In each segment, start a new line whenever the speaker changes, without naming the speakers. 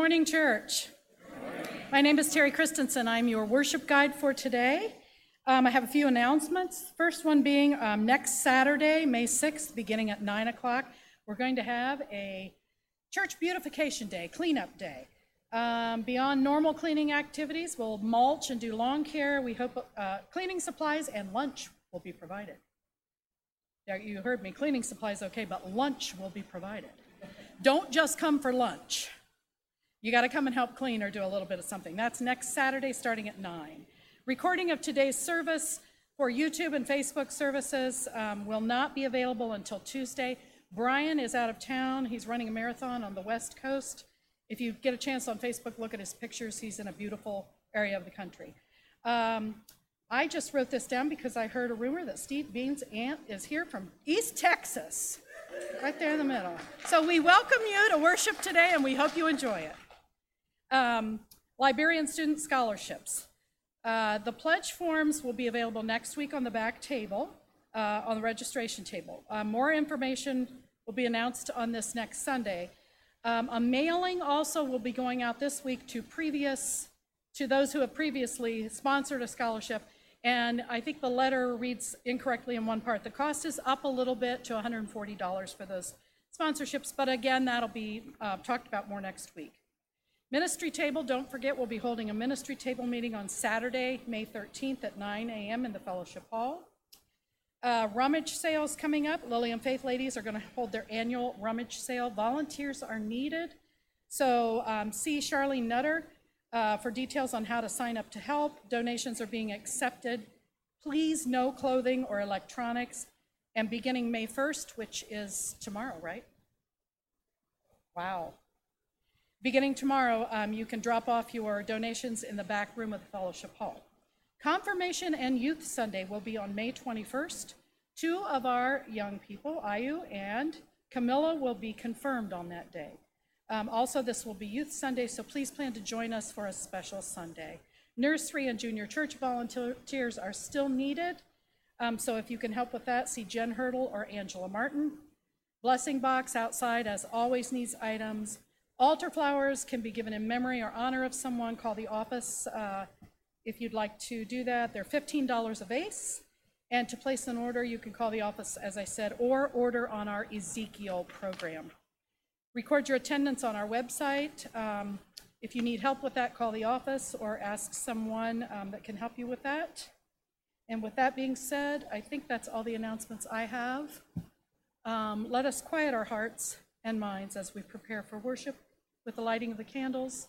morning, church. My name is Terry Christensen. I'm your worship guide for today. Um, I have a few announcements. First one being um, next Saturday, May 6th, beginning at 9 o'clock, we're going to have a church beautification day, cleanup day. Um, beyond normal cleaning activities, we'll mulch and do lawn care. We hope uh, cleaning supplies and lunch will be provided. You heard me, cleaning supplies okay, but lunch will be provided. Don't just come for lunch. You got to come and help clean or do a little bit of something. That's next Saturday starting at 9. Recording of today's service for YouTube and Facebook services um, will not be available until Tuesday. Brian is out of town. He's running a marathon on the West Coast. If you get a chance on Facebook, look at his pictures. He's in a beautiful area of the country. Um, I just wrote this down because I heard a rumor that Steve Bean's aunt is here from East Texas, right there in the middle. So we welcome you to worship today and we hope you enjoy it. Um, Liberian Student Scholarships. Uh, the pledge forms will be available next week on the back table, uh, on the registration table. Uh, more information will be announced on this next Sunday. Um, a mailing also will be going out this week to previous, to those who have previously sponsored a scholarship. And I think the letter reads incorrectly in one part. The cost is up a little bit to $140 for those sponsorships, but again, that'll be uh, talked about more next week. Ministry table, don't forget, we'll be holding a ministry table meeting on Saturday, May 13th at 9 a.m. in the Fellowship Hall. Uh, rummage sales coming up. Lily and Faith ladies are going to hold their annual rummage sale. Volunteers are needed. So um, see Charlene Nutter uh, for details on how to sign up to help. Donations are being accepted. Please, no clothing or electronics. And beginning May 1st, which is tomorrow, right? Wow. Beginning tomorrow, um, you can drop off your donations in the back room of the Fellowship Hall. Confirmation and Youth Sunday will be on May 21st. Two of our young people, Ayu and Camilla, will be confirmed on that day. Um, also, this will be Youth Sunday, so please plan to join us for a special Sunday. Nursery and junior church volunteers are still needed, um, so if you can help with that, see Jen Hurdle or Angela Martin. Blessing box outside, as always, needs items. Altar flowers can be given in memory or honor of someone. Call the office uh, if you'd like to do that. They're $15 a vase. And to place an order, you can call the office, as I said, or order on our Ezekiel program. Record your attendance on our website. Um, if you need help with that, call the office or ask someone um, that can help you with that. And with that being said, I think that's all the announcements I have. Um, let us quiet our hearts and minds as we prepare for worship with the lighting of the candles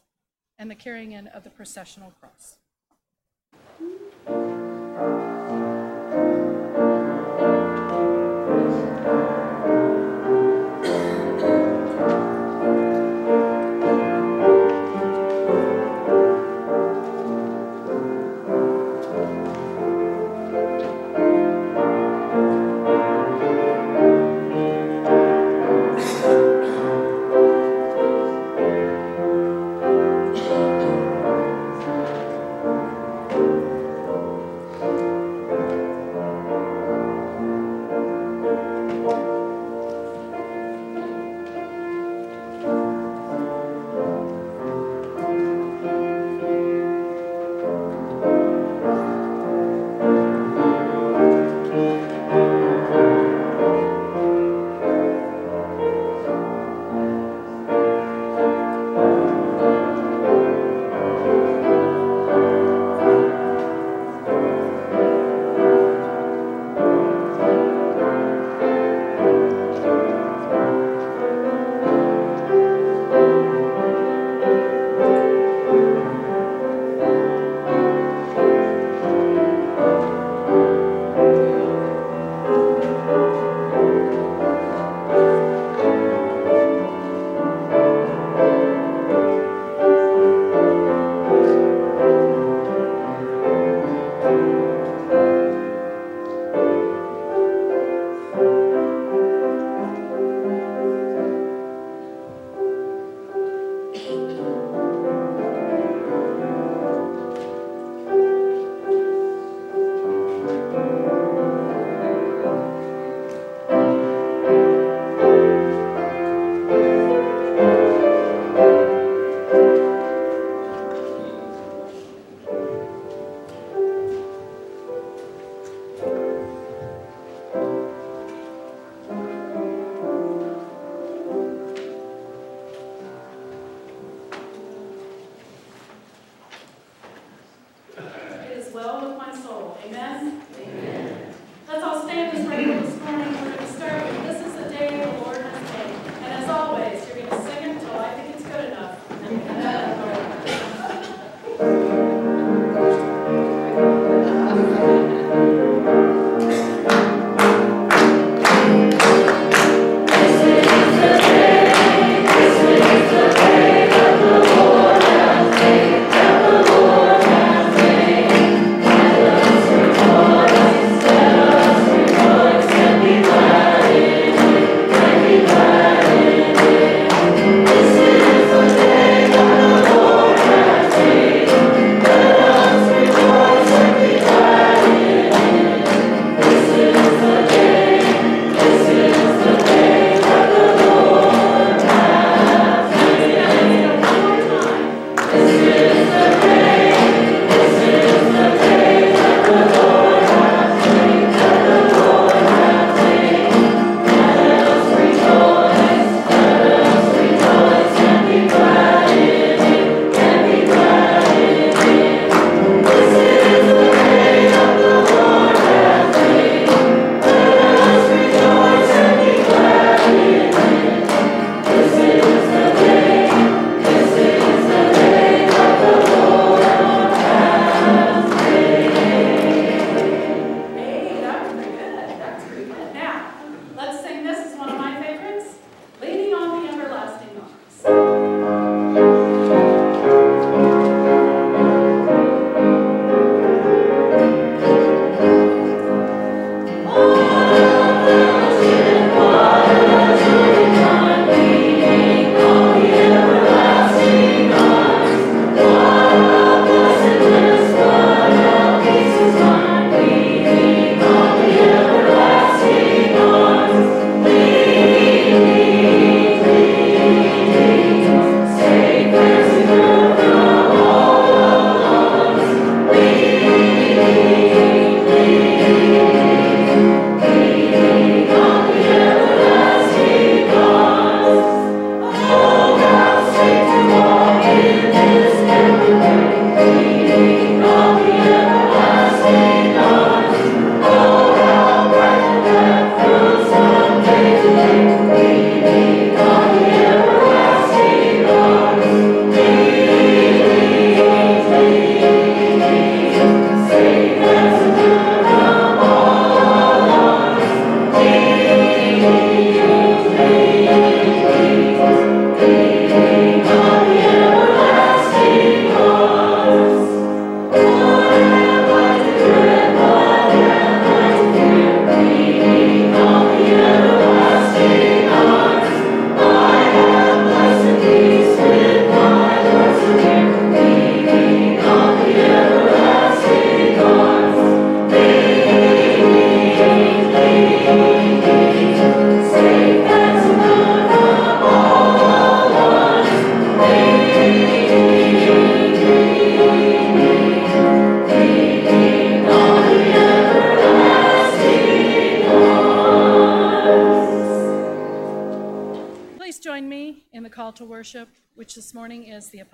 and the carrying in of the processional cross.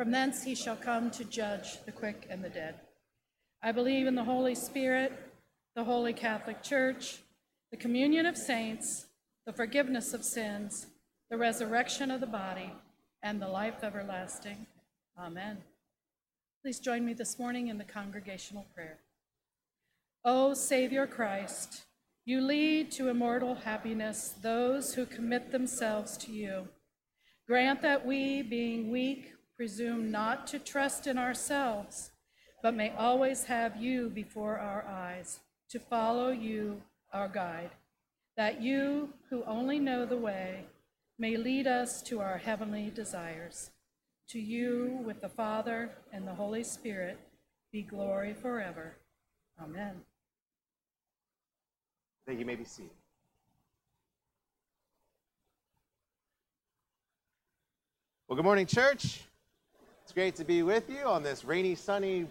From thence he shall come to judge the quick and the dead. I believe in the Holy Spirit, the holy Catholic Church, the communion of saints, the forgiveness of sins, the resurrection of the body, and the life everlasting. Amen. Please join me this morning in the congregational prayer. O Savior Christ, you lead to immortal happiness those who commit themselves to you. Grant that we, being weak, presume not to trust in ourselves, but may always have you before our eyes, to follow you, our guide, that you, who only know the way, may lead us to our heavenly desires. To you, with the Father and the Holy Spirit, be glory forever. Amen.
That you. may be seated. Well, good morning, church. It's great to be with you on this rainy, sunny,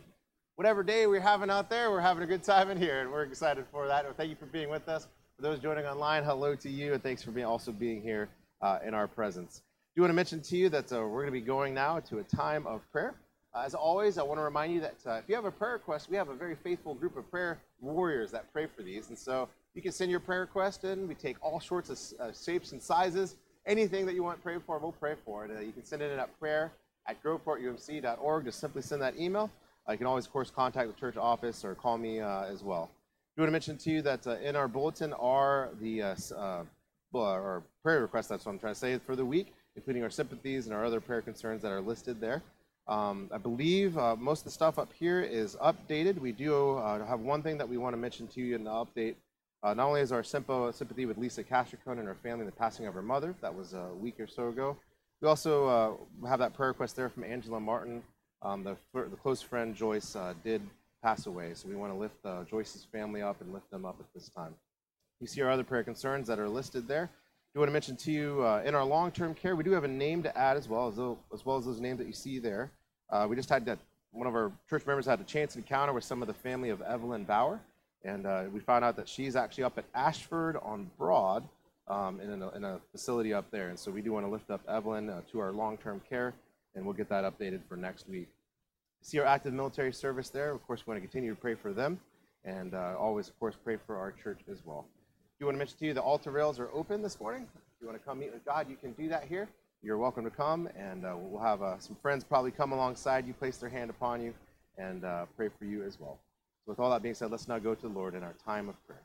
whatever day we're having out there. We're having a good time in here, and we're excited for that. Thank you for being with us. For those joining online, hello to you, and thanks for being also being here uh, in our presence. Do want to mention to you that uh, we're going to be going now to a time of prayer. Uh, as always, I want to remind you that uh, if you have a prayer request, we have a very faithful group of prayer warriors that pray for these, and so you can send your prayer request in. We take all sorts of uh, shapes and sizes anything that you want prayed for, we'll pray for it. Uh, you can send it in at prayer at groveportumc.org. Just simply send that email. Uh, you can always, of course, contact the church office or call me uh, as well. I want to mention to you that uh, in our bulletin are the uh, uh, or prayer requests. That's what I'm trying to say for the week, including our sympathies and our other prayer concerns that are listed there. Um, I believe most of the stuff up here is updated. We do have one thing that we want to mention to you in the update uh, not only is our sympathy with Lisa Castricone and her family in the passing of her mother, that was a week or so ago, we also uh, have that prayer request there from Angela Martin. Um, the, the, close friend Joyce uh, did pass away, so we want to lift uh, Joyce's family up and lift them up at this time. You see our other prayer concerns that are listed there. I want to mention to you uh, in our long-term care, we do have a name to add as well as those, as well as those names that you see there. Uh, we just had that one of our church members had a chance encounter with some of the family of Evelyn Bauer. And uh, we found out that she's actually up at Ashford on Broad um, in, a, in, a, facility up there. And so we do want to lift up Evelyn uh, to our long term care, and we'll get that updated for next week. See our active military service there. Of course, we want to continue to pray for them, and uh, always, of course, pray for our church as well. Do you want to mention to you the altar rails are open this morning? If you want to come meet with God, you can do that here. You're welcome to come, and uh, we'll have uh, some friends probably come alongside you, place their hand upon you, and uh, pray for you as well So, with all that being said, let's now go to the Lord in our time of prayer.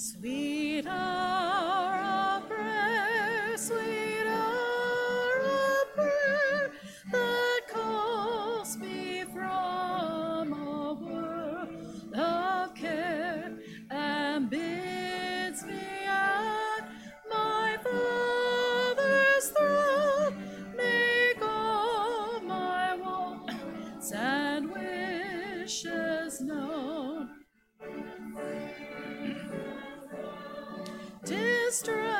Sweet hour of prayer, sweet distress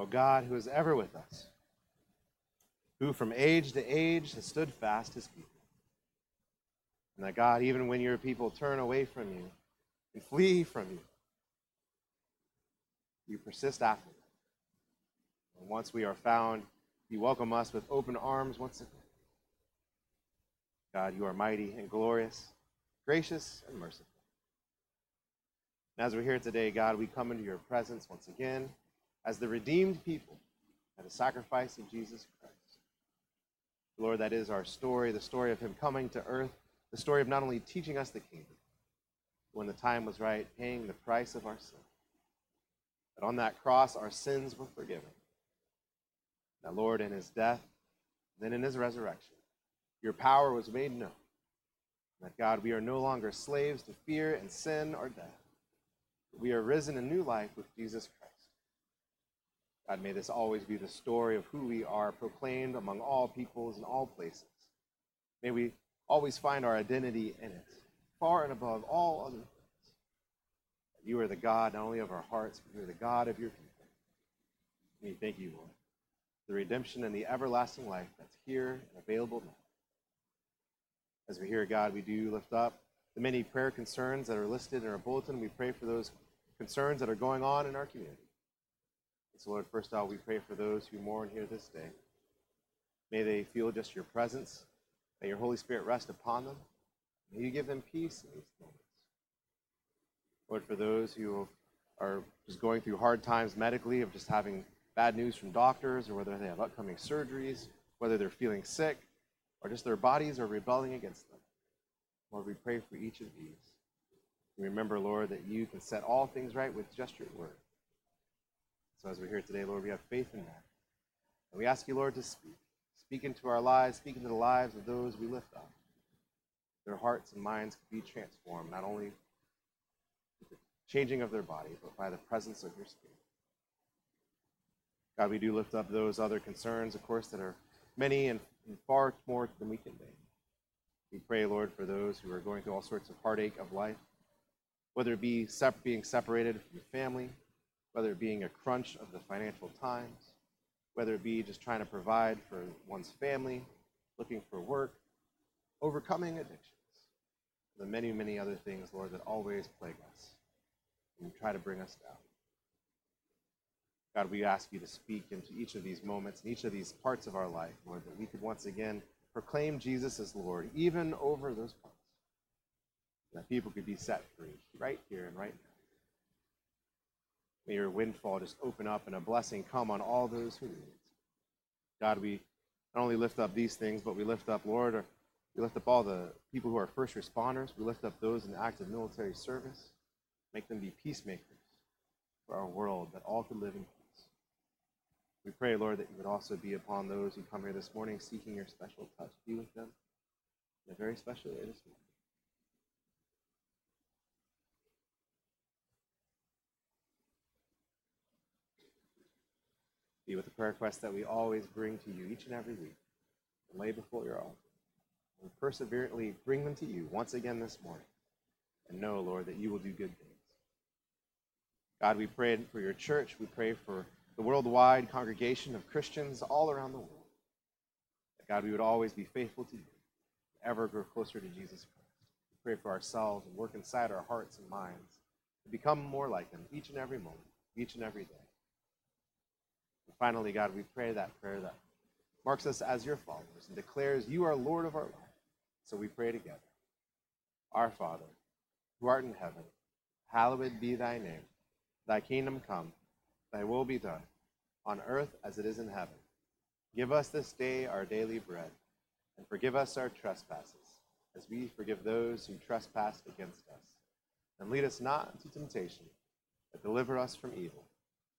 O God, who is ever with us, who from age to age has stood fast as people. And that God, even when your people turn away from you and flee from you, you persist after them. And once we are found, you welcome us with open arms once again. God, you are mighty and glorious, gracious and merciful. And as we're here today, God, we come into your presence once again as the redeemed people at the sacrifice of Jesus Christ. Lord, that is our story, the story of him coming to earth, the story of not only teaching us the kingdom, when the time was right, paying the price of our sin. But on that cross, our sins were forgiven. Now, Lord, in his death, then in his resurrection, your power was made known. That God, we are no longer slaves to fear and sin or death. We are risen in new life with Jesus Christ. God, may this always be the story of who we are, proclaimed among all peoples and all places. May we always find our identity in it, far and above all other things. You are the God not only of our hearts, but you are the God of your people. We thank you, Lord, the redemption and the everlasting life that's here and available now. As we hear God, we do lift up the many prayer concerns that are listed in our bulletin. We pray for those concerns that are going on in our community. So, Lord, first of all, we pray for those who mourn here this day. May they feel just your presence. May your Holy Spirit rest upon them. May you give them peace in these moments. Lord, for those who are just going through hard times medically, of just having bad news from doctors, or whether they have upcoming surgeries, whether they're feeling sick, or just their bodies are rebelling against them. Lord, we pray for each of these. Remember, Lord, that you can set all things right with just your word. So as we're here today, Lord, we have faith in that. And we ask you, Lord, to speak. Speak into our lives, speak into the lives of those we lift up. Their hearts and minds can be transformed, not only with the changing of their body, but by the presence of your Spirit. God, we do lift up those other concerns, of course, that are many and far more than we can name. We pray, Lord, for those who are going through all sorts of heartache of life, whether it be sep- being separated from your family, whether it being a crunch of the financial times, whether it be just trying to provide for one's family, looking for work, overcoming addictions, the many, many other things, Lord, that always plague us and try to bring us down. God, we ask you to speak into each of these moments and each of these parts of our life, Lord, that we could once again proclaim Jesus as Lord, even over those parts, that people could be set free right here and right now. May your windfall just open up and a blessing come on all those who need it. God, we not only lift up these things, but we lift up, Lord, we lift up all the people who are first responders. We lift up those in active military service. Make them be peacemakers for our world, that all could live in peace. We pray, Lord, that you would also be upon those who come here this morning seeking your special touch. Be with them in a very special way this morning. Be with the prayer requests that we always bring to you each and every week and lay before your altar. And perseverantly bring them to you once again this morning. And know, Lord, that you will do good things. God, we pray for your church. We pray for the worldwide congregation of Christians all around the world. That God, we would always be faithful to you, ever grow closer to Jesus Christ. We pray for ourselves and work inside our hearts and minds to become more like him each and every moment, each and every day. Finally, God, we pray that prayer that marks us as your followers and declares you are Lord of our life. So we pray together. Our Father, who art in heaven, hallowed be thy name. Thy kingdom come, thy will be done, on earth as it is in heaven. Give us this day our daily bread, and forgive us our trespasses, as we forgive those who trespass against us. And lead us not into temptation, but deliver us from evil.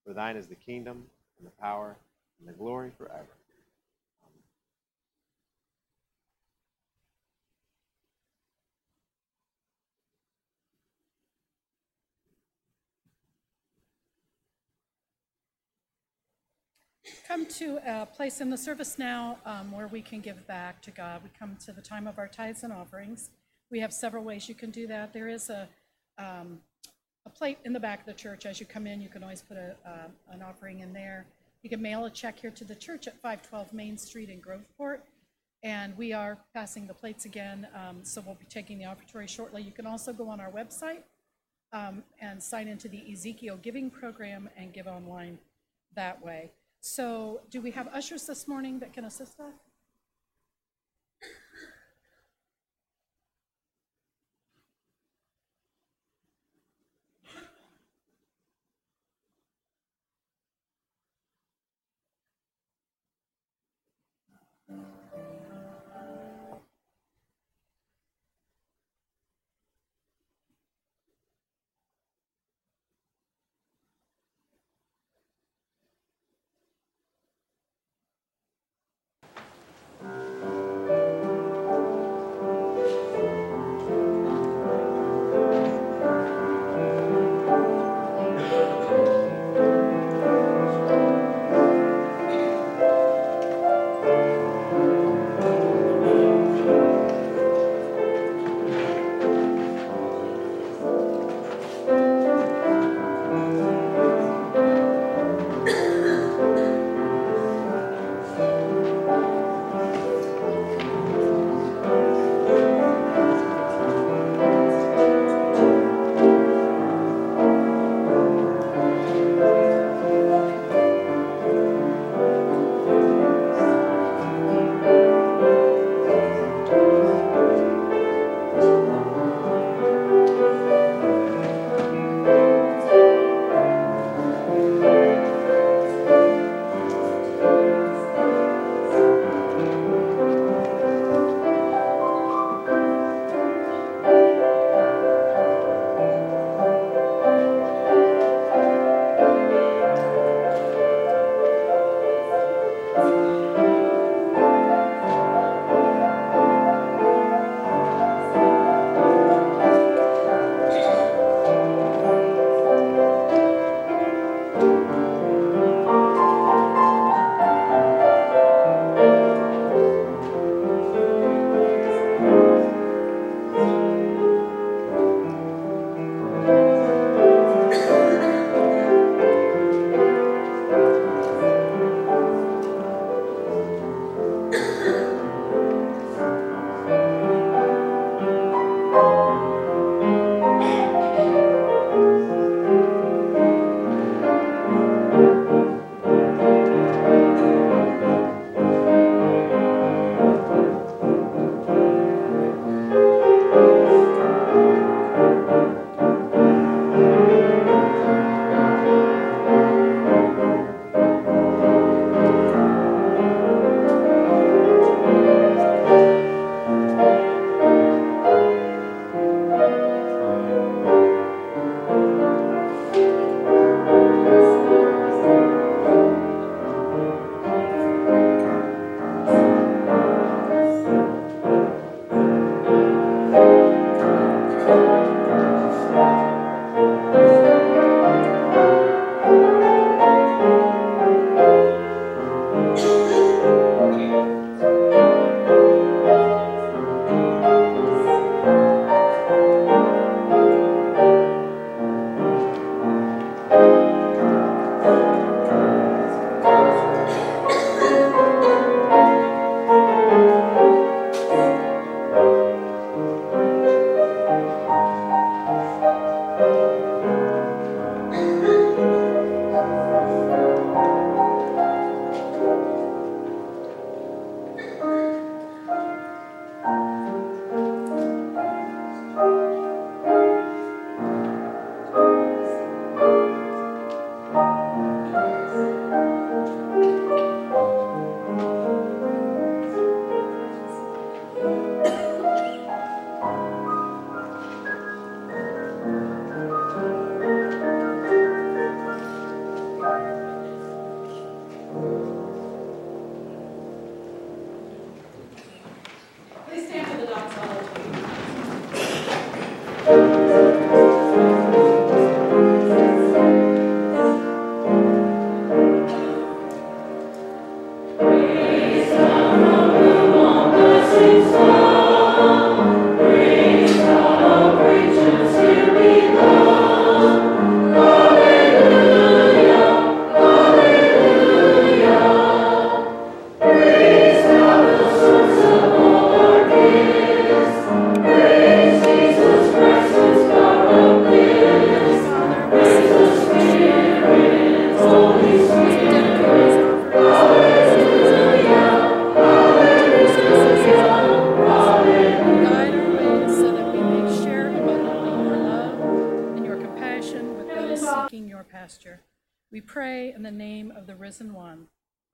For thine is the kingdom, and the power, and the glory forever.
Come to a place in the service now um, where we can give back to God. We come to the time of our tithes and offerings. We have several ways you can do that. There is a, um, a plate in the back of the church. As you come in, you can always put a, uh, an offering in there. You can mail a check here to the church at 512 Main Street in Groveport. And we are passing the plates again, um, so we'll be taking the offertory shortly. You can also go on our website um, and sign into the Ezekiel Giving Program and give online that way. So do we have ushers this morning that can assist us?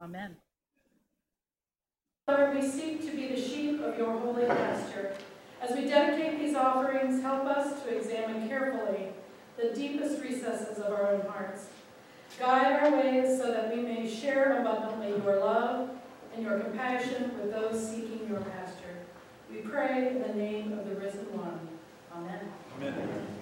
Amen. Lord, we seek to be the sheep of your holy pasture. As we dedicate these offerings, help us to examine carefully the deepest recesses of our own hearts. Guide our ways so that we may share abundantly your love and your compassion with those seeking your pasture. We pray in the name of the risen one. Amen.
Amen.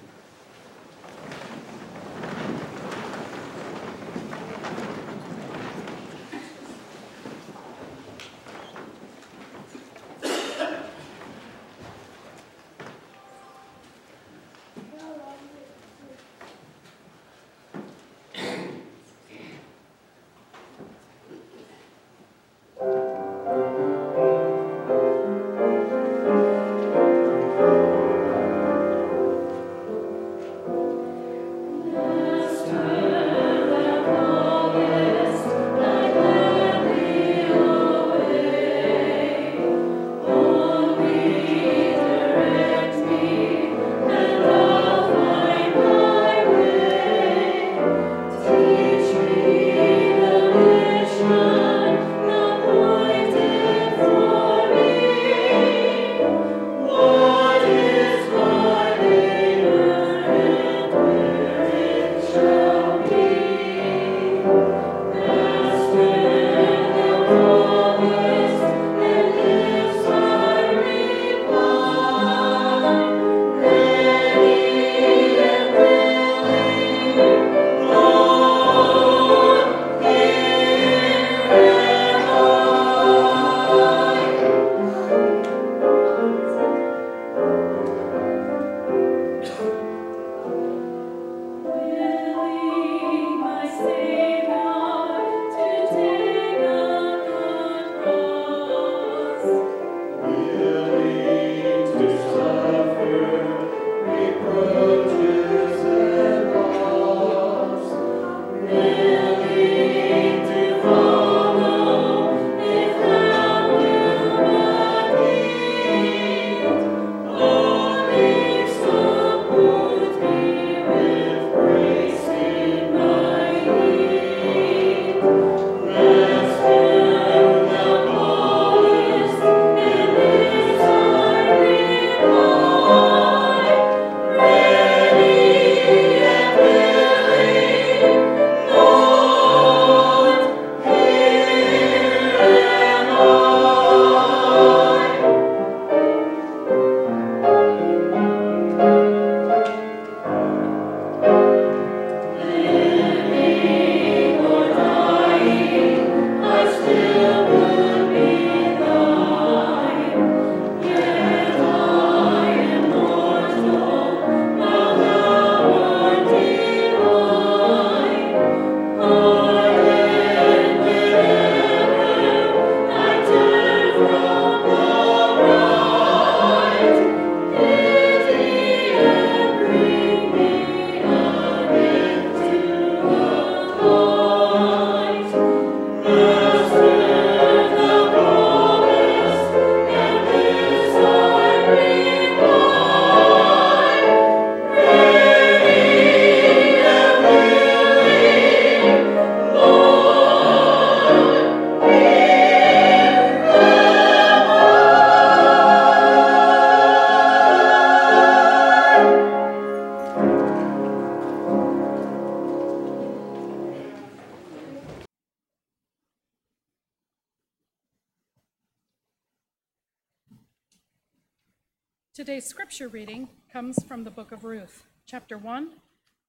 Today's scripture reading comes from the book of Ruth, chapter 1,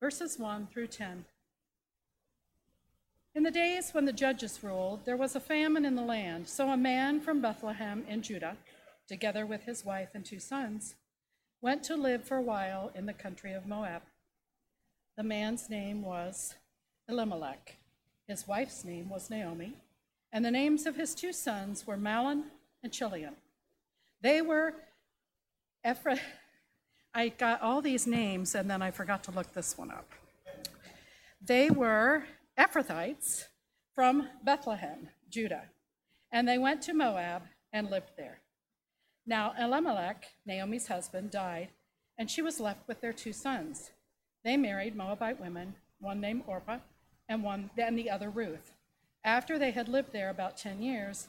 verses 1 through 10. In the days when the judges ruled, there was a famine in the land. So a man from Bethlehem in Judah, together with his wife and two sons, went to live for a while in the country of Moab. The man's name was Elimelech. His wife's name was Naomi, and the names of his two sons were Mahlon and Chilion. They were Ephra. I got all these names and then I forgot to look this one up. They were Ephrathites from Bethlehem, Judah, and they went to Moab and lived there. Now Elimelech, Naomi's husband, died, and she was left with their two sons. They married Moabite women, one named Orpah and one and the other Ruth. After they had lived there about 10 years,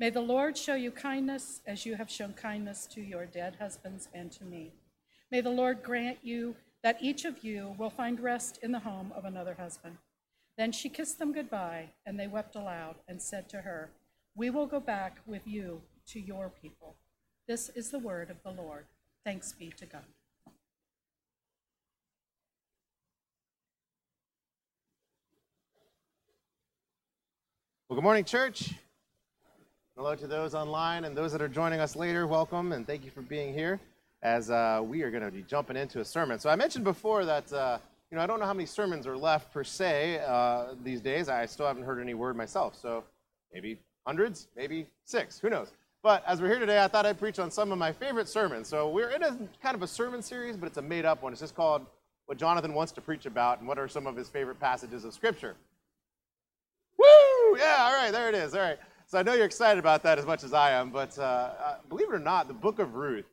May the Lord show you kindness as you have shown kindness to your dead husbands and to me. May the Lord grant you that each of you will find rest in the home of another husband. Then she kissed them goodbye, and they wept aloud and said to her, We will go back with you to your people. This is the word of the Lord. Thanks be to God.
Well, good morning, church. Hello to those online and those that are joining us later. Welcome and thank you for being here as uh, we are going to be jumping into a sermon. So, I mentioned before that, uh, you know, I don't know how many sermons are left per se uh, these days. I still haven't heard any word myself. So, maybe hundreds, maybe six, who knows. But as we're here today, I thought I'd preach on some of my favorite sermons. So, we're in a kind of a sermon series, but it's a made up one. It's just called What Jonathan Wants to Preach About and What Are Some of His Favorite Passages of Scripture. Woo! Yeah, all right, there it is. All right. So I know you're excited about that as much as I am, but uh, uh, believe it or not, the book of Ruth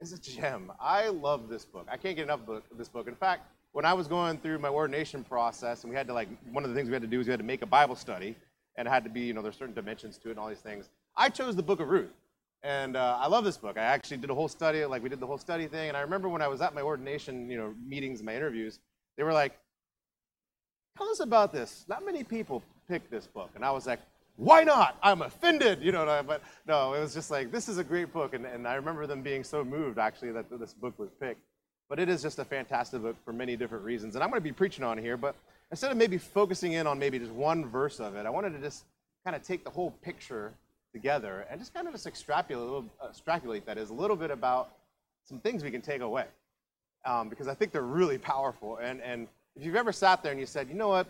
is a gem. I love this book. I can't get enough of this book. In fact, when I was going through my ordination process, and we had to like, one of the things we had to do is we had to make a Bible study, and it had to be, you know, there's certain dimensions to it and all these things. I chose the book of Ruth. And uh, I love this book. I actually did a whole study, like we did the whole study thing. And I remember when I was at my ordination, you know, meetings, my interviews, they were like, tell us about this. Not many people pick this book. And I was like, why not? I'm offended, you know. But no, it was just like, this is a great book. And, and I remember them being so moved, actually, that this book was picked. But it is just a fantastic book for many different reasons. And I'm going to be preaching on here, but instead of maybe focusing in on maybe just one verse of it, I wanted to just kind of take the whole picture together and just kind of just extrapolate, little, extrapolate that is, a little bit about some things we can take away. Um, because I think they're really powerful. And, and if you've ever sat there and you said, you know what,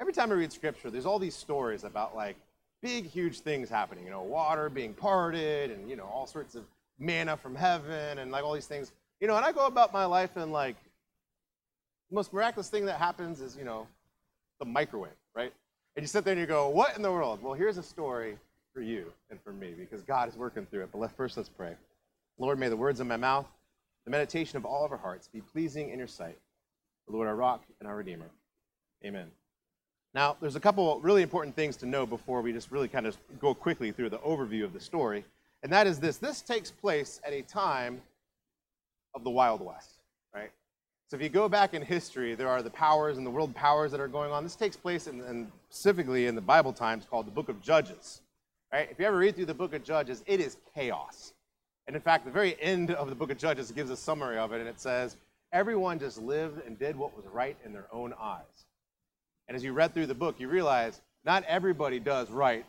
every time I read scripture, there's all these stories about like big, huge things happening. You know, water being parted, and you know, all sorts of manna from heaven, and like all these things. You know, and I go about my life and like the most miraculous thing that happens is you know the microwave, right? And you sit there and you go, what in the world? Well, here's a story for you and for me because God is working through it. But let, first, let's pray. Lord, may the words of my mouth, the meditation of all of our hearts be pleasing in your sight. The Lord, our rock and our redeemer. Amen. Now, there's a couple really important things to know before we just really kind of go quickly through the overview of the story. And that is this this takes place at a time of the Wild West, right? So if you go back in history, there are the powers and the world powers that are going on. This takes place in, in specifically in the Bible times called the book of Judges. Right? If you ever read through the book of Judges, it is chaos. And in fact, the very end of the book of Judges gives a summary of it, and it says, everyone just lived and did what was right in their own eyes. And as you read through the book, you realize not everybody does right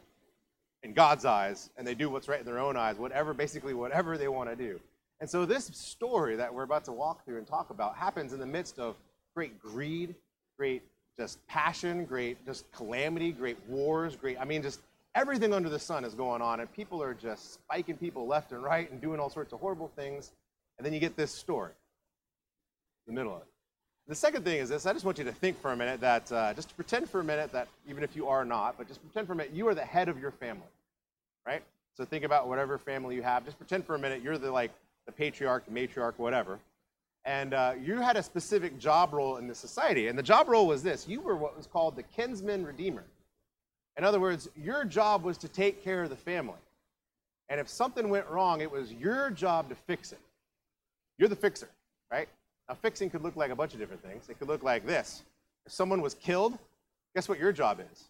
in God's eyes, and they do what's right in their own eyes, whatever, basically, whatever they want to do. And so, this story that we're about to walk through and talk about happens in the midst of great greed, great just passion, great just calamity, great wars, great, I mean, just everything under the sun is going on, and people are just spiking people left and right and doing all sorts of horrible things. And then you get this story in the middle of it. The second thing is this I just want you to think for a minute that, uh, just to pretend for a minute that, even if you are not, but just pretend for a minute you are the head of your family, right? So think about whatever family you have. Just pretend for a minute you're the like the patriarch, the matriarch, whatever. And uh, you had a specific job role in the society. And the job role was this you were what was called the kinsman redeemer. In other words, your job was to take care of the family. And if something went wrong, it was your job to fix it. You're the fixer, right? Now, fixing could look like a bunch of different things. It could look like this. If someone was killed, guess what your job is?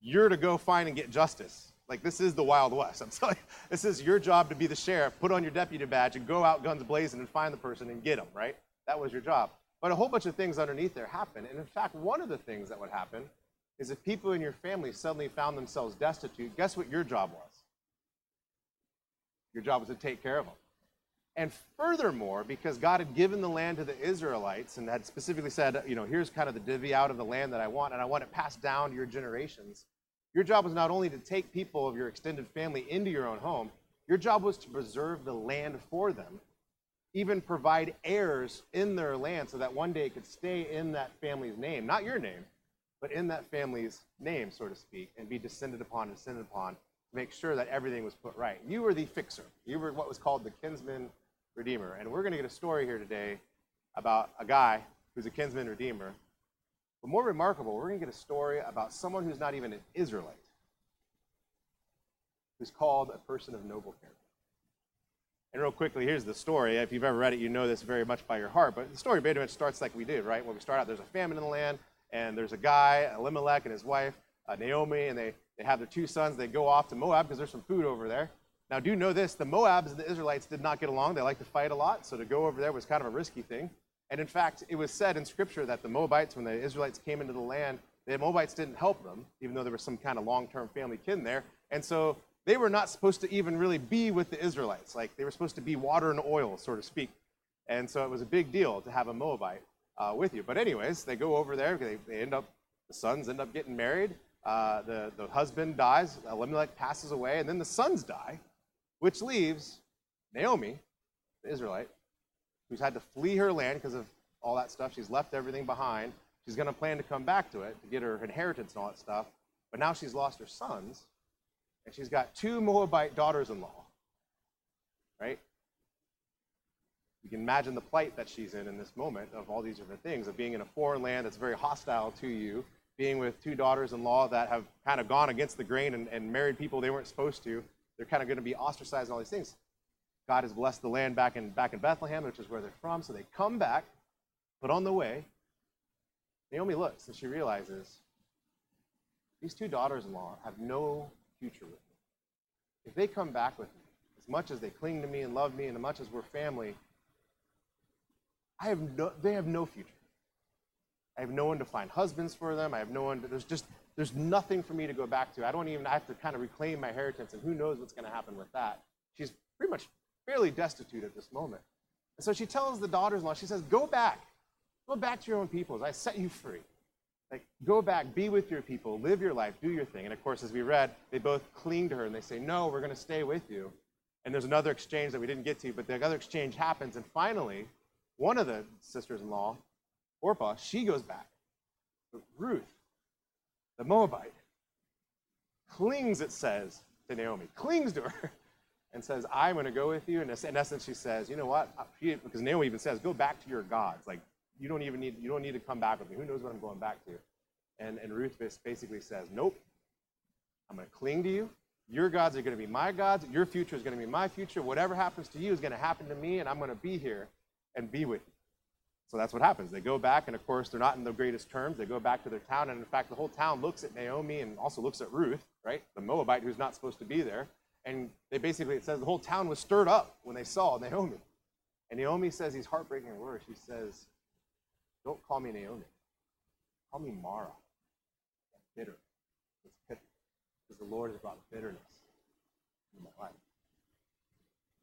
You're to go find and get justice. Like, this is the Wild West. I'm telling you, this is your job to be the sheriff, put on your deputy badge, and go out guns blazing and find the person and get them, right? That was your job. But a whole bunch of things underneath there happen. And in fact, one of the things that would happen is if people in your family suddenly found themselves destitute, guess what your job was? Your job was to take care of them. And furthermore, because God had given the land to the Israelites and had specifically said, you know, here's kind of the divvy out of the land that I want, and I want it passed down to your generations, Your job was not only to take people of your extended family into your own home, your job was to preserve the land for them, even provide heirs in their land so that one day it could stay in that family's name, not your name, but in that family's name, so to speak, and be descended upon and descended upon to make sure that everything was put right. You were the fixer. You were what was called the kinsman redeemer. And we're going to get a story here today about a guy who's a kinsman redeemer. But more remarkable, we're going to get a story about someone who's not even an Israelite, who's called a person of noble character. And real quickly, here's the story. If you've ever read it, you know this very much by your heart. But the story pretty much starts like we did, right? When we start out, there's a famine in the land, and there's a guy, Elimelech, and his wife, uh, Naomi, and they, they have their two sons. They go off to Moab because there's some food over there. Now, do know this the Moabs and the Israelites did not get along. They like to fight a lot, so to go over there was kind of a risky thing. And in fact, it was said in Scripture that the Moabites, when the Israelites came into the land, the Moabites didn't help them, even though there was some kind of long term family kin there. And so they were not supposed to even really be with the Israelites. Like they were supposed to be water and oil, so to speak. And so it was a big deal to have a Moabite uh, with you. But, anyways, they go over there. They, they end up, the sons end up getting married. Uh, the, the husband dies. Elimelech passes away. And then the sons die, which leaves Naomi, the Israelite, who's had to flee her land because of all that stuff. She's left everything behind. She's going to plan to come back to it to get her inheritance and all that stuff. But now she's lost her sons, and she's got two Moabite daughters in law. Right? You can imagine the plight that she's in in this moment of all these different things of being in a foreign land that's very hostile to you, being with two daughters in law that have kind of gone against the grain and, and married people they weren't supposed to. They're kind of going to be ostracized and all these things. God has blessed the land back in, back in Bethlehem, which is where they're from. So they come back, but on the way, Naomi looks and she realizes these two daughters in law have no future with me. If they come back with me, as much as they cling to me and love me, and as much as we're family, I have no, they have no future. I have no one to find husbands for them. I have no one. To, there's just there's nothing for me to go back to. I don't even. I have to kind of reclaim my inheritance, and who knows what's going to happen with that. She's pretty much fairly destitute at this moment, and so she tells the daughters-in-law. She says, "Go back, go back to your own peoples. I set you free. Like go back, be with your people, live your life, do your thing." And of course, as we read, they both cling to her and they say, "No, we're going to stay with you." And there's another exchange that we didn't get to, but the other exchange happens, and finally, one of the sisters-in-law Orpah, she goes back. But Ruth, the Moabite, clings, it says, to Naomi, clings to her, and says, I'm going to go with you. And in essence, she says, you know what? Because Naomi even says, go back to your gods. Like, you don't even need, you don't need to come back with me. Who knows what I'm going back to? And, and Ruth basically says, nope, I'm going to cling to you. Your gods are going to be my gods. Your future is going to be my future. Whatever happens to you is going to happen to me, and I'm going to be here and be with you. So that's what happens. They go back, and of course, they're not in the greatest terms. They go back to their town, and in fact, the whole town looks at Naomi and also looks at Ruth, right? The Moabite who's not supposed to be there. And they basically, it says the whole town was stirred up when they saw Naomi. And Naomi says these heartbreaking words. She says, Don't call me Naomi. Call me Mara. That's bitter. It's bitter. Because the Lord has brought bitterness in my life.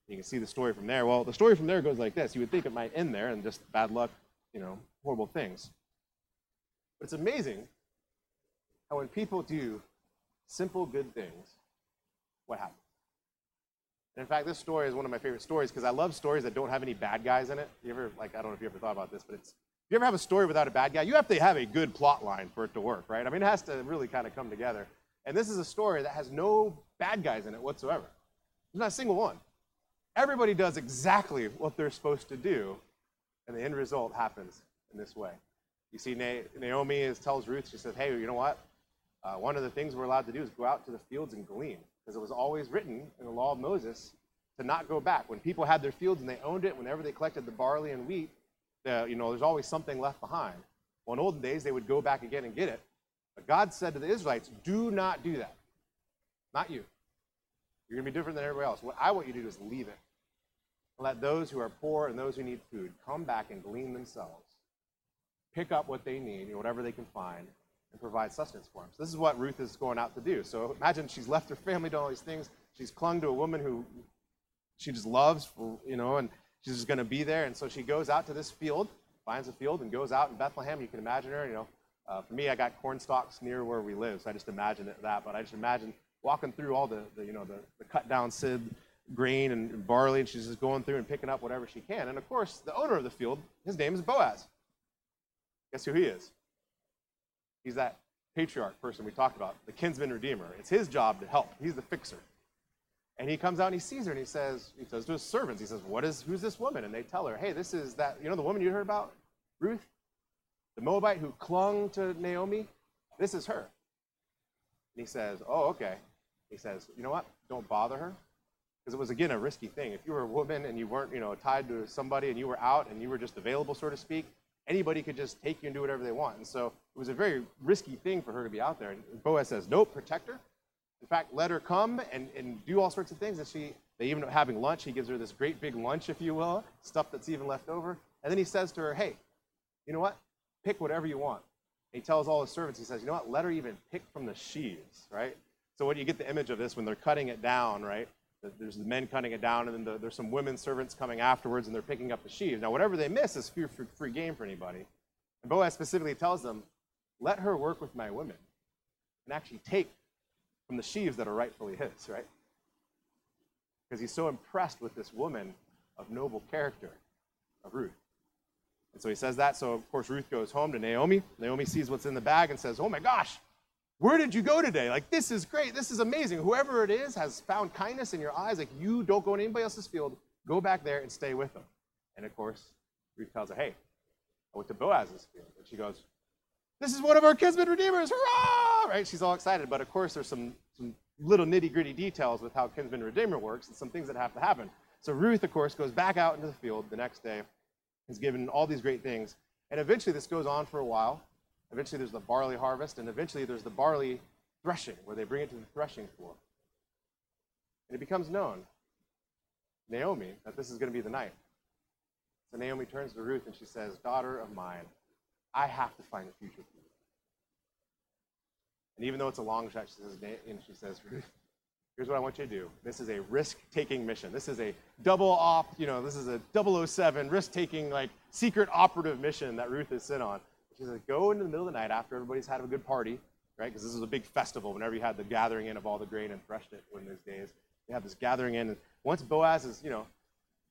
You can see the story from there. Well, the story from there goes like this. You would think it might end there and just bad luck, you know, horrible things. But it's amazing how when people do simple good things, what happens? And in fact, this story is one of my favorite stories because I love stories that don't have any bad guys in it. You ever, like, I don't know if you ever thought about this, but it's, if you ever have a story without a bad guy, you have to have a good plot line for it to work, right? I mean, it has to really kind of come together. And this is a story that has no bad guys in it whatsoever. There's not a single one everybody does exactly what they're supposed to do, and the end result happens in this way. You see, Naomi is, tells Ruth, she says, Hey, you know what? Uh, one of the things we're allowed to do is go out to the fields and glean, because it was always written in the law of Moses to not go back. When people had their fields and they owned it, whenever they collected the barley and wheat, the, you know, there's always something left behind. Well, in olden days, they would go back again and get it. But God said to the Israelites, Do not do that. Not you. You're going to be different than everybody else. What I want you to do is leave it. Let those who are poor and those who need food come back and glean themselves, pick up what they need, whatever they can find, and provide sustenance for them. So this is what Ruth is going out to do. So imagine she's left her family, doing all these things. She's clung to a woman who she just loves, you know, and she's just going to be there. And so she goes out to this field, finds a field, and goes out in Bethlehem. You can imagine her, you know, Uh, for me, I got corn stalks near where we live, so I just imagine that. But I just imagine walking through all the, the you know, the, the cut down sid grain and, barley, and she's just going through and picking up whatever she can. And of course, the owner of the field, his name is Boaz. Guess who he is? He's that patriarch person we talked about, the kinsman redeemer. It's his job to help. He's the fixer. And he comes out and he sees her and he says, he says to his servants, he says, What is who's this woman? And they tell her, Hey, this is that, you know the woman you heard about? Ruth? The Moabite who clung to Naomi? This is her. And he says, Oh, okay. He says, You know what? Don't bother her. Because it was again a risky thing. If you were a woman and you weren't, you know, tied to somebody and you were out and you were just available, so to speak, anybody could just take you and do whatever they want. And so it was a very risky thing for her to be out there. And Boaz says, Nope, protect her. In fact, let her come and, and do all sorts of things. And she, they even having lunch. He gives her this great big lunch, if you will, stuff that's even left over. And then he says to her, Hey, you know what? Pick whatever you want. And he tells all his servants, he says, You know what? Let her even pick from the sheaves, right? So when you get the image of this, when they're cutting it down, right? There's the men cutting it down, and then the, there's some women servants coming afterwards, and they're picking up the sheaves. Now, whatever they miss is free, free, free game for anybody. And Boaz specifically tells them, Let her work with my women and actually take from the sheaves that are rightfully his, right? Because he's so impressed with this woman of noble character, of Ruth. And so he says that. So, of course, Ruth goes home to Naomi. Naomi sees what's in the bag and says, Oh my gosh, where did you go today? Like, this is great. This is amazing. Whoever it is has found kindness in your eyes. Like, you don't go in anybody else's field. Go back there and stay with them. And of course, Ruth tells her, Hey, I went to Boaz's field. And she goes, This is one of our kinsmen redeemers. Hurrah! Right? She's all excited. But of course, there's some, some little nitty gritty details with how kinsman redeemer works and some things that have to happen. So Ruth, of course, goes back out into the field the next day, is given all these great things. And eventually, this goes on for a while. Eventually, there's the barley harvest, and eventually, there's the barley threshing, where they bring it to the threshing floor. And it becomes known, Naomi, that this is going to be the night. So Naomi turns to Ruth and she says, Daughter of mine, I have to find a future for you. And even though it's a long shot, she says, and she says, Ruth, here's what I want you to do. This is a risk-taking mission. This is a double op, you know, this is a 007 risk-taking, like, secret operative mission that Ruth is sent on. She says, go into the middle of the night after everybody's had a good party, right? Because this is a big festival whenever you had the gathering in of all the grain and threshed it in those days. You have this gathering in. And once Boaz has, you know,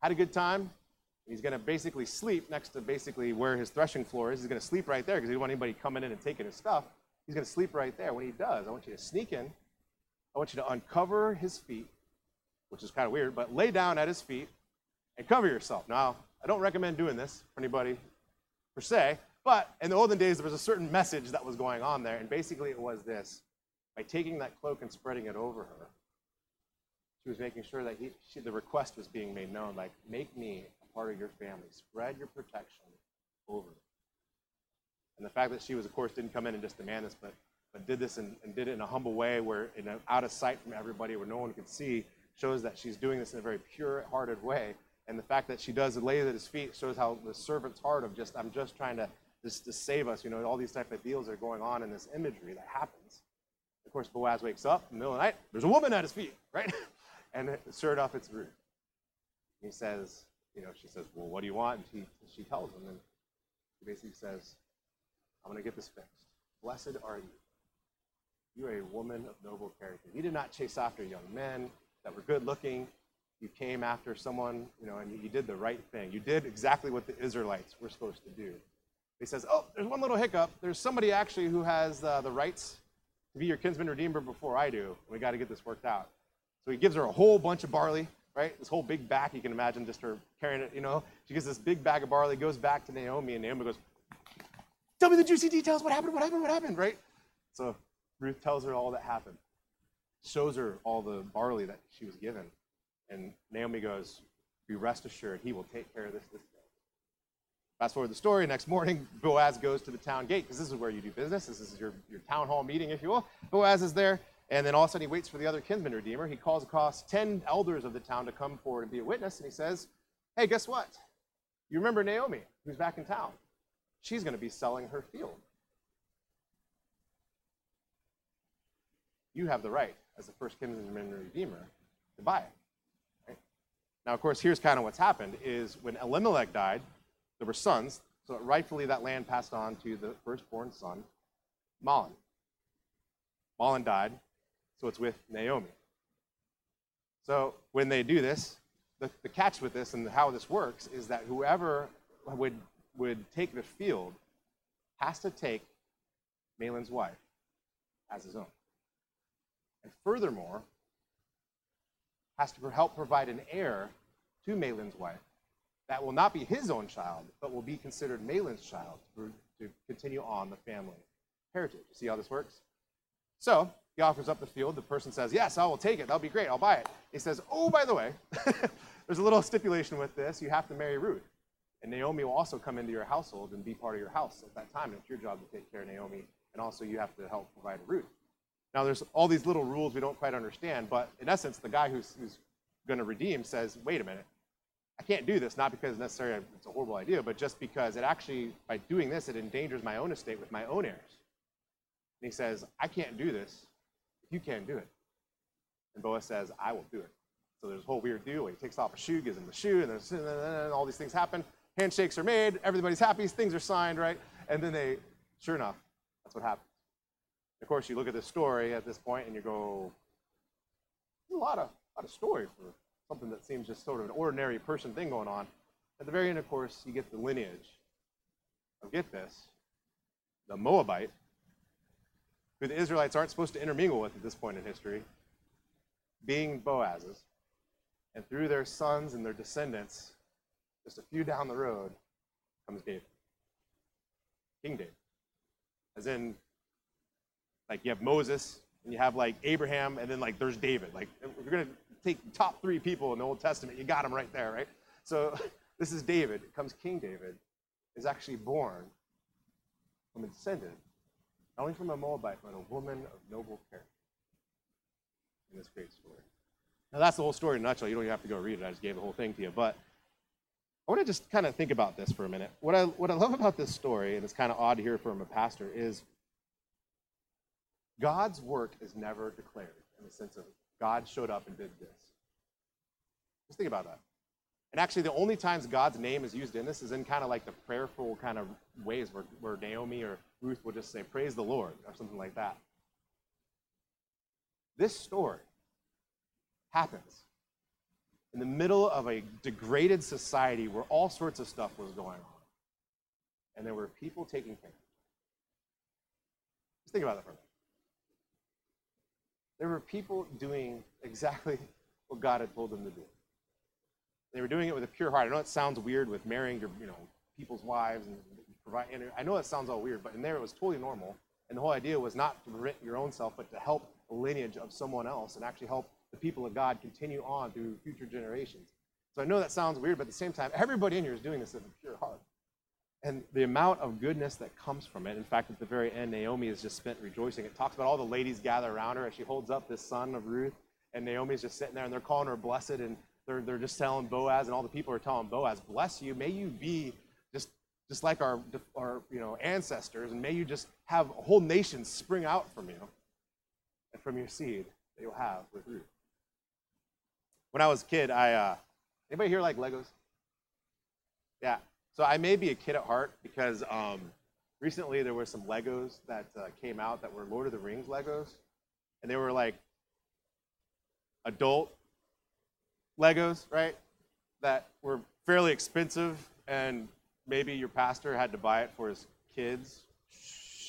had a good time, he's going to basically sleep next to basically where his threshing floor is. He's going to sleep right there because he doesn't want anybody coming in and taking his stuff. He's going to sleep right there. When he does, I want you to sneak in. I want you to uncover his feet, which is kind of weird, but lay down at his feet and cover yourself. Now, I don't recommend doing this for anybody per se, but in the olden days, there was a certain message that was going on there, and basically it was this. By taking that cloak and spreading it over her, she was making sure that he, she, the request was being made known, like, make me a part of your family. Spread your protection over. And the fact that she was, of course, didn't come in and just demand this, but, but did this and, and did it in a humble way, where in a, out of sight from everybody, where no one could see, shows that she's doing this in a very pure-hearted way. And the fact that she does it lay at his feet shows how the servant's heart of just, I'm just trying to just to save us. You know, all these type of deals are going on in this imagery that happens. Of course, Boaz wakes up in the middle of the night. There's a woman at his feet, right? and sure enough, it's Ruth. He says, you know, she says, well, what do you want? And she, she tells him, and he basically says, I'm going to get this fixed. Blessed are you. You are a woman of noble character. You did not chase after young men that were good looking. You came after someone, you know, and you did the right thing. You did exactly what the Israelites were supposed to do. He says, Oh, there's one little hiccup. There's somebody actually who has uh, the rights to be your kinsman redeemer before I do. We got to get this worked out. So he gives her a whole bunch of barley, right? This whole big bag. You can imagine just her carrying it, you know. She gets this big bag of barley, goes back to Naomi, and Naomi goes, Tell me the juicy details. What happened? What happened? What happened? Right? So Ruth tells her all that happened, shows her all the barley that she was given. And Naomi goes, Be rest assured, he will take care of this this. Fast forward the story. Next morning, Boaz goes to the town gate because this is where you do business. This is your, your town hall meeting, if you will. Boaz is there, and then all of a sudden he waits for the other kinsman redeemer. He calls across 10 elders of the town to come forward and be a witness, and he says, Hey, guess what? You remember Naomi, who's back in town? She's going to be selling her field. You have the right, as the first kinsman redeemer, to buy it. Now, of course, here's kind of what's happened: is when Elimelech died, there were sons, so rightfully that land passed on to the firstborn son. Mahlon. Mahlon died, so it's with Naomi. So when they do this, the, the catch with this and how this works is that whoever would, would take the field has to take Mahlon's wife as his own. And furthermore, has to help provide an heir to Mahlon's wife that will not be his own child, but will be considered Mahlon's child to, continue on the family heritage. See how this works? So he offers up the field. The person says, Yes, I will take it. That'll be great. I'll buy it. He says, Oh, by the way, there's a little stipulation with this. You have to marry Ruth. And Naomi will also come into your household and be part of your house at that time. And it's your job to take care of Naomi. And also, you have to help provide Ruth. Now, there's all these little rules we don't quite understand. But in essence, the guy who's, who's going to redeem says, Wait a minute. I can't do this, not because necessarily it's a horrible idea, but just because it actually, by doing this, it endangers my own estate with my own heirs. And he says, I can't do this you can't do it. And Boaz says, I will do it. So there's a whole weird deal. He takes off a shoe, gives him the shoe, and, there's, and all these things happen. Handshakes are made, everybody's happy, things are signed, right? And then they, sure enough, that's what happens. Of course, you look at this story at this point and you go, a lot of, lot of story for something that seems just sort of an ordinary person thing going on. At the very end, of course, you get the lineage of, get this, the Moabite, who the Israelites aren't supposed to intermingle with at this point in history, being Boaz's. And through their sons and their descendants, just a few down the road, comes David. King David. As in, like you have Moses, and you have like Abraham, and then like there's David. Like if you're gonna take top three people in the Old Testament, you got them right there, right? So this is David. It comes King David, is actually born from a descendant, not only from a Moabite, but a woman of noble character in this great story. Now that's the whole story in a nutshell. You don't even have to go read it. I just gave the whole thing to you. But I want to just kind of think about this for a minute. What I what I love about this story, and it's kind of odd to hear from a pastor, is God's work is never declared in the sense of God showed up and did this. Just think about that. And actually, the only times God's name is used in this is in kind of like the prayerful kind of ways where, where Naomi or Ruth will just say, Praise the Lord, or something like that. This story happens in the middle of a degraded society where all sorts of stuff was going on. And there were people taking care. Just think about that for a minute. There were people doing exactly what God had told them to do. They were doing it with a pure heart. I know it sounds weird with marrying your, you know, people's wives and provide. And I know it sounds all weird, but in there it was totally normal. And the whole idea was not to prevent your own self, but to help the lineage of someone else and actually help the people of God continue on through future generations. So I know that sounds weird, but at the same time, everybody in here is doing this with a pure heart. And the amount of goodness that comes from it. In fact, at the very end, Naomi is just spent rejoicing. It talks about all the ladies gather around her as she holds up this son of Ruth. And Naomi's just sitting there and they're calling her blessed. And they're, they're just telling Boaz, and all the people are telling Boaz, bless you. May you be just, just like our, our you know, ancestors. And may you just have a whole nation spring out from you and from your seed that you'll have with Ruth. When I was a kid, I, uh, anybody here like Legos? Yeah. So I may be a kid at heart because um, recently there were some Legos that uh, came out that were Lord of the Rings Legos, and they were like adult Legos, right? That were fairly expensive, and maybe your pastor had to buy it for his kids,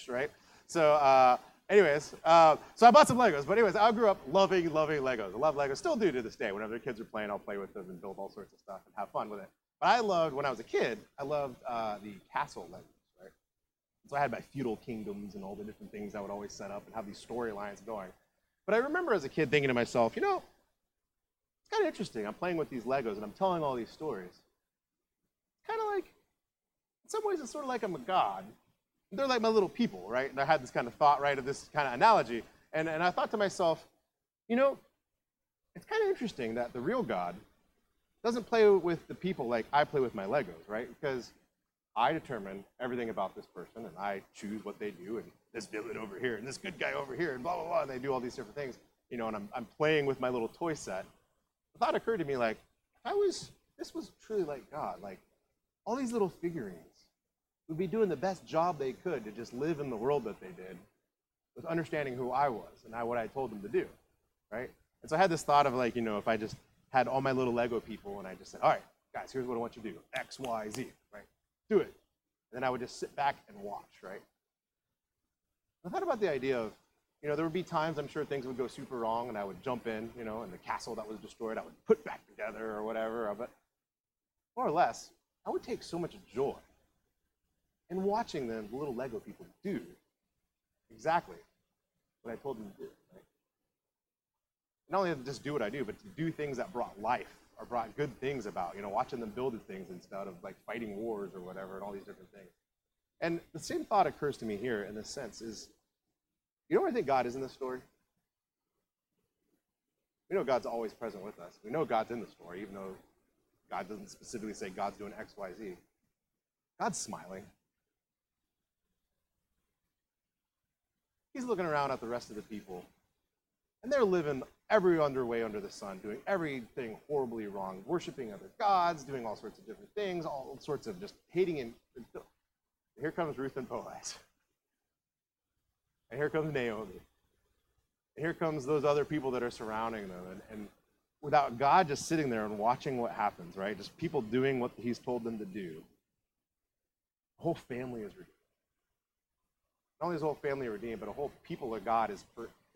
right? So, uh, anyways, uh, so I bought some Legos. But anyways, I grew up loving, loving Legos. I love Legos, still do to this day. Whenever the kids are playing, I'll play with them and build all sorts of stuff and have fun with it. But I loved, when I was a kid, I loved uh, the castle Legos, right? So I had my feudal kingdoms and all the different things I would always set up and have these storylines going. But I remember as a kid thinking to myself, you know, it's kind of interesting. I'm playing with these Legos and I'm telling all these stories. Kind of like, in some ways, it's sort of like I'm a god. They're like my little people, right? And I had this kind of thought, right, of this kind of analogy. And, and I thought to myself, you know, it's kind of interesting that the real God doesn't play with the people like I play with my Legos, right? Because I determine everything about this person and I choose what they do and this villain over here and this good guy over here and blah, blah, blah. And they do all these different things, you know, and I'm, I'm playing with my little toy set. The thought occurred to me like, I was, this was truly like God, like all these little figurines would be doing the best job they could to just live in the world that they did with understanding who I was and I, what I told them to do, right? And so I had this thought of like, you know, if I just had all my little Lego people and I just said, all right, guys, here's what I want you to do X, Y, Z, right? Do it. And then I would just sit back and watch, right? I thought about the idea of, you know, there would be times I'm sure things would go super wrong and I would jump in, you know, and the castle that was destroyed I would put back together or whatever. But more or less, I would take so much joy in watching the little Lego people do exactly what I told them to do. Not only to just do what I do, but to do things that brought life or brought good things about. You know, watching them build things instead of like fighting wars or whatever and all these different things. And the same thought occurs to me here in this sense is, you know where I think God is in this story? We know God's always present with us. We know God's in the story, even though God doesn't specifically say God's doing X, Y, Z. God's smiling. He's looking around at the rest of the people, and they're living every under way under the sun, doing everything horribly wrong, worshiping other gods, doing all sorts of different things, all sorts of just hating and here comes Ruth and Boaz. And here comes Naomi. And here comes those other people that are surrounding them. And, and without God just sitting there and watching what happens, right? Just people doing what he's told them to do. The whole family is redeemed. Not only is the whole family redeemed, but a whole people of God is,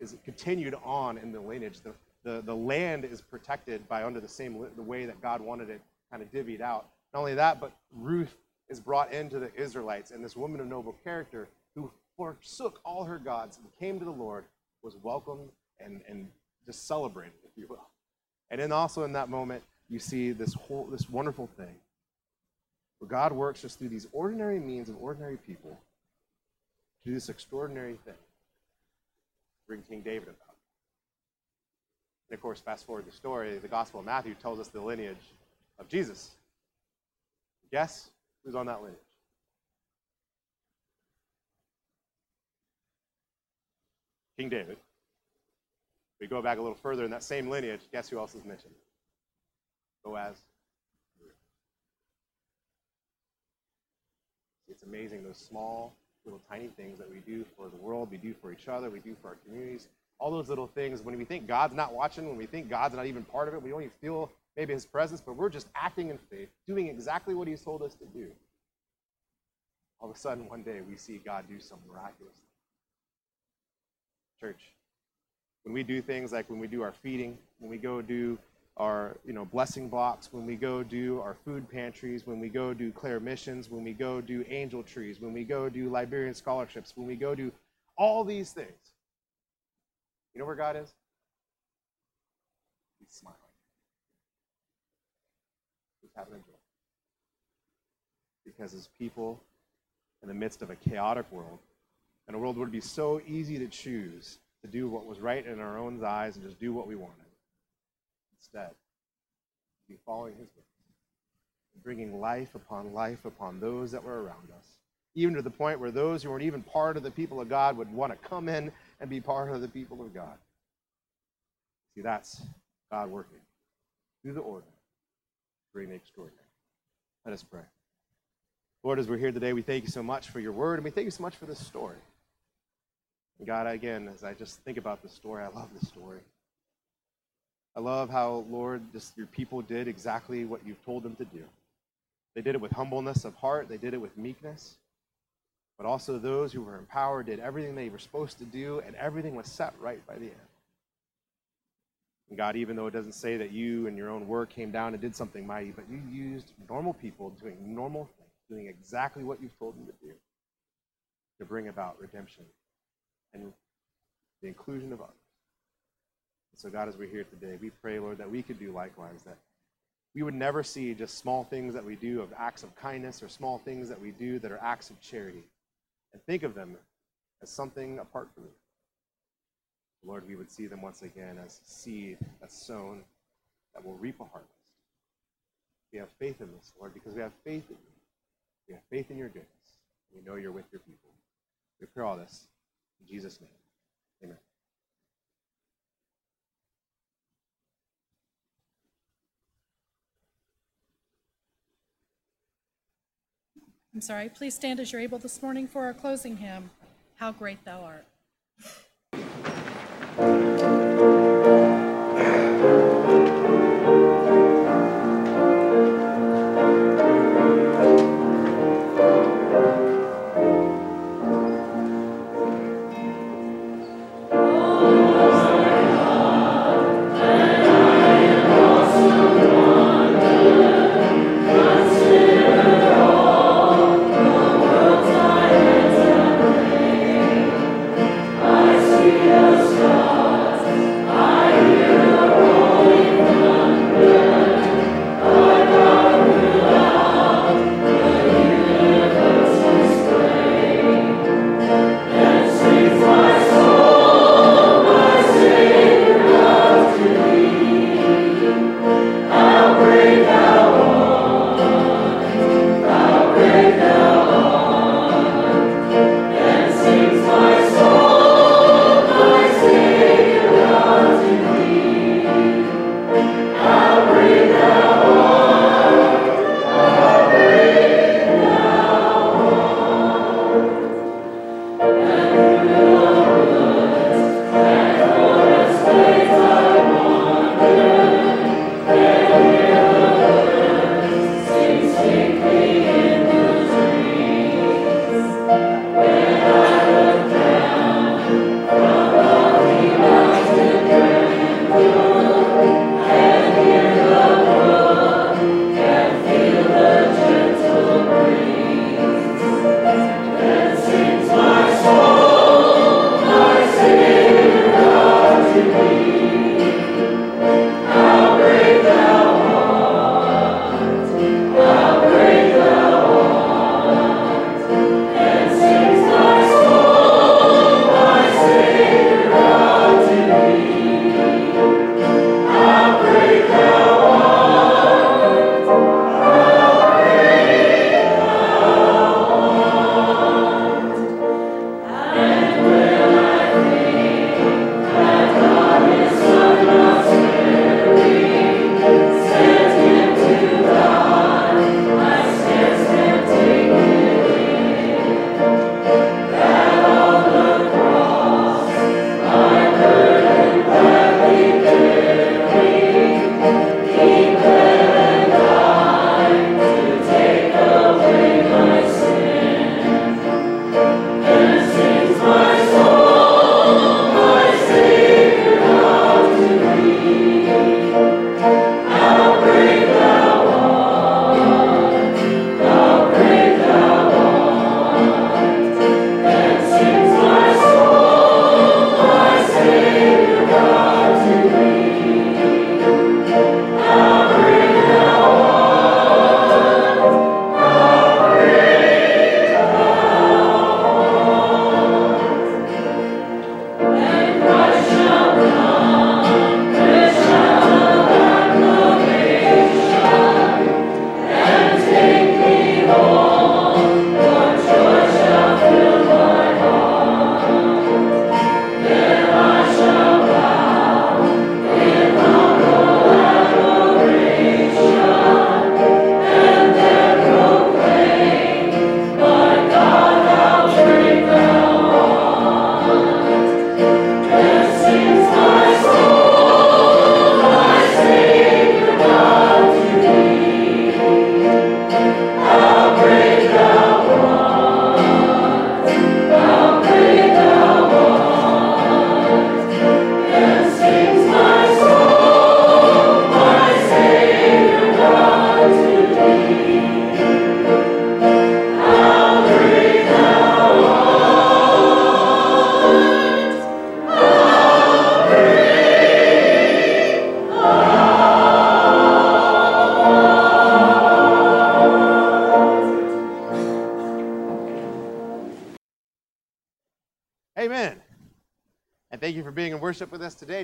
is continued on in the lineage. The, the, the land is protected by under the same the way that God wanted it kind of divvied out. Not only that, but Ruth is brought into the Israelites, and this woman of noble character who forsook all her gods and came to the Lord was welcomed and, and just celebrated, if you will. And then also in that moment, you see this whole this wonderful thing where God works just through these ordinary means of ordinary people to do this extraordinary thing. Bring King David about. And of course, fast forward the story, the Gospel of Matthew tells us the lineage of Jesus. Guess who's on that lineage? King David. We go back a little further in that same lineage, guess who else is mentioned? Boaz. It's amazing those small, little tiny things that we do for the world, we do for each other, we do for our communities. All those little things, when we think God's not watching, when we think God's not even part of it, we even feel maybe his presence, but we're just acting in faith, doing exactly what he's told us to do. All of a sudden, one day, we see God do some miraculous thing. Church, when we do things like when we do our feeding, when we go do our you know blessing blocks, when we go do our food pantries, when we go do Claire missions, when we go do angel trees, when we go do Liberian scholarships, when we go do all these things, you know where God is? He's smiling. He's having a joy. Because his people, in the midst of a chaotic world, and a world where it would be so easy to choose to do what was right in our own eyes and just do what we wanted. Instead, be following his ways, bringing life upon life upon those that were around us, even to the point where those who weren't even part of the people of God would want to come in and be part of the people of God. See, that's God working through the ordinary, bring the extraordinary. Let us pray. Lord, as we're here today, we thank you so much for your word, and we thank you so much for this story. God, again, as I just think about this story, I love this story. I love how, Lord, just your people did exactly what you've told them to do. They did it with humbleness of heart, they did it with meekness, but also those who were empowered did everything they were supposed to do, and everything was set right by the end. And God, even though it doesn't say that you and your own work came down and did something mighty, but you used normal people doing normal things, doing exactly what you've told them to do to bring about redemption and the inclusion of others. So, God, as we're here today, we pray, Lord, that we could do likewise, that we would never see just small things that we do of acts of kindness or small things that we do that are acts of charity and think of them as something apart from you. Lord, we would see them once again as seed that's sown that will reap a harvest. We have faith in this, Lord, because we have faith in you. We have faith in your goodness. We know you're with your people. We pray all this in Jesus' name. Amen.
I'm sorry, please stand as you're able this morning for our closing hymn, How Great Thou Art.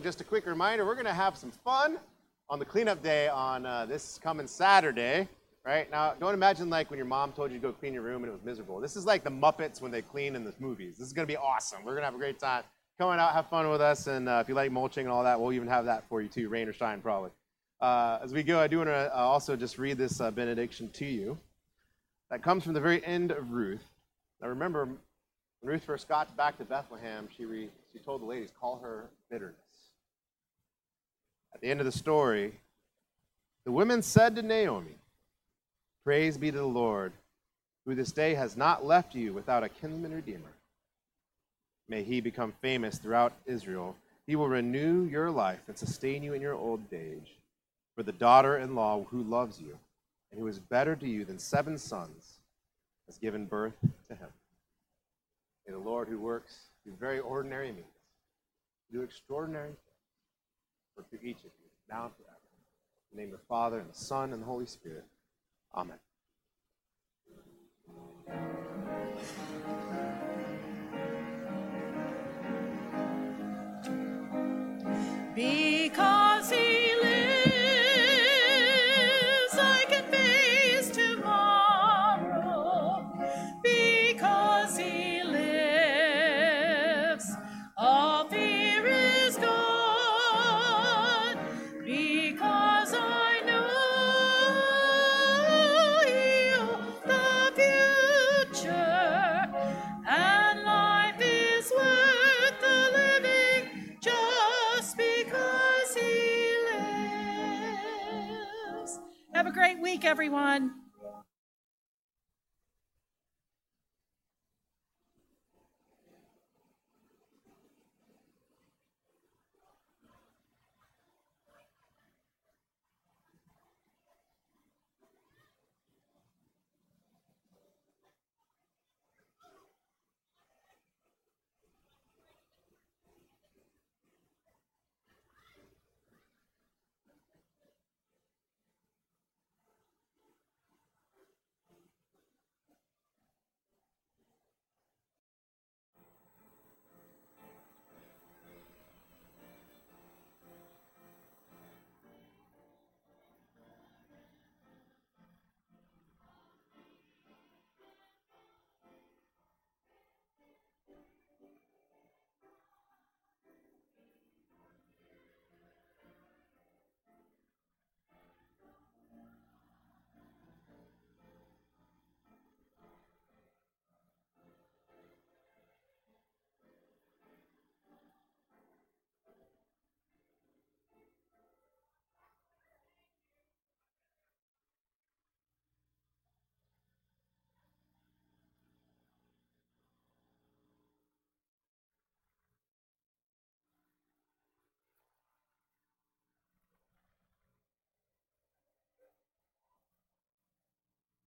Just a quick reminder we're going to have some fun on the cleanup day on uh, this coming Saturday. Right now, don't imagine like when your mom told you to go clean your room and it was miserable. This is like the Muppets when they clean in the movies. This is going to be awesome. We're going to have a great time. Come on out, have fun with us, and uh, if you like mulching and all that, we'll even have that for you too, rain or shine, probably. Uh, as we go, I do want to uh, also just read this uh, benediction to you. That comes from the very end of Ruth. Now, remember, when Ruth first got back to Bethlehem, she, re, she told the ladies, call her bitterness. At the end of the story, the women said to Naomi, Praise be to the Lord, who this day has not left you without a kinsman redeemer. May he become famous throughout Israel. He will renew your life and sustain you in your old age. For the daughter in law who loves you and who is better to you than seven sons has given birth to him. May the Lord who works through very ordinary means do extraordinary for through each of you, now and forever. In the name of the Father, and the Son, and the Holy Spirit. Amen.
Because everyone.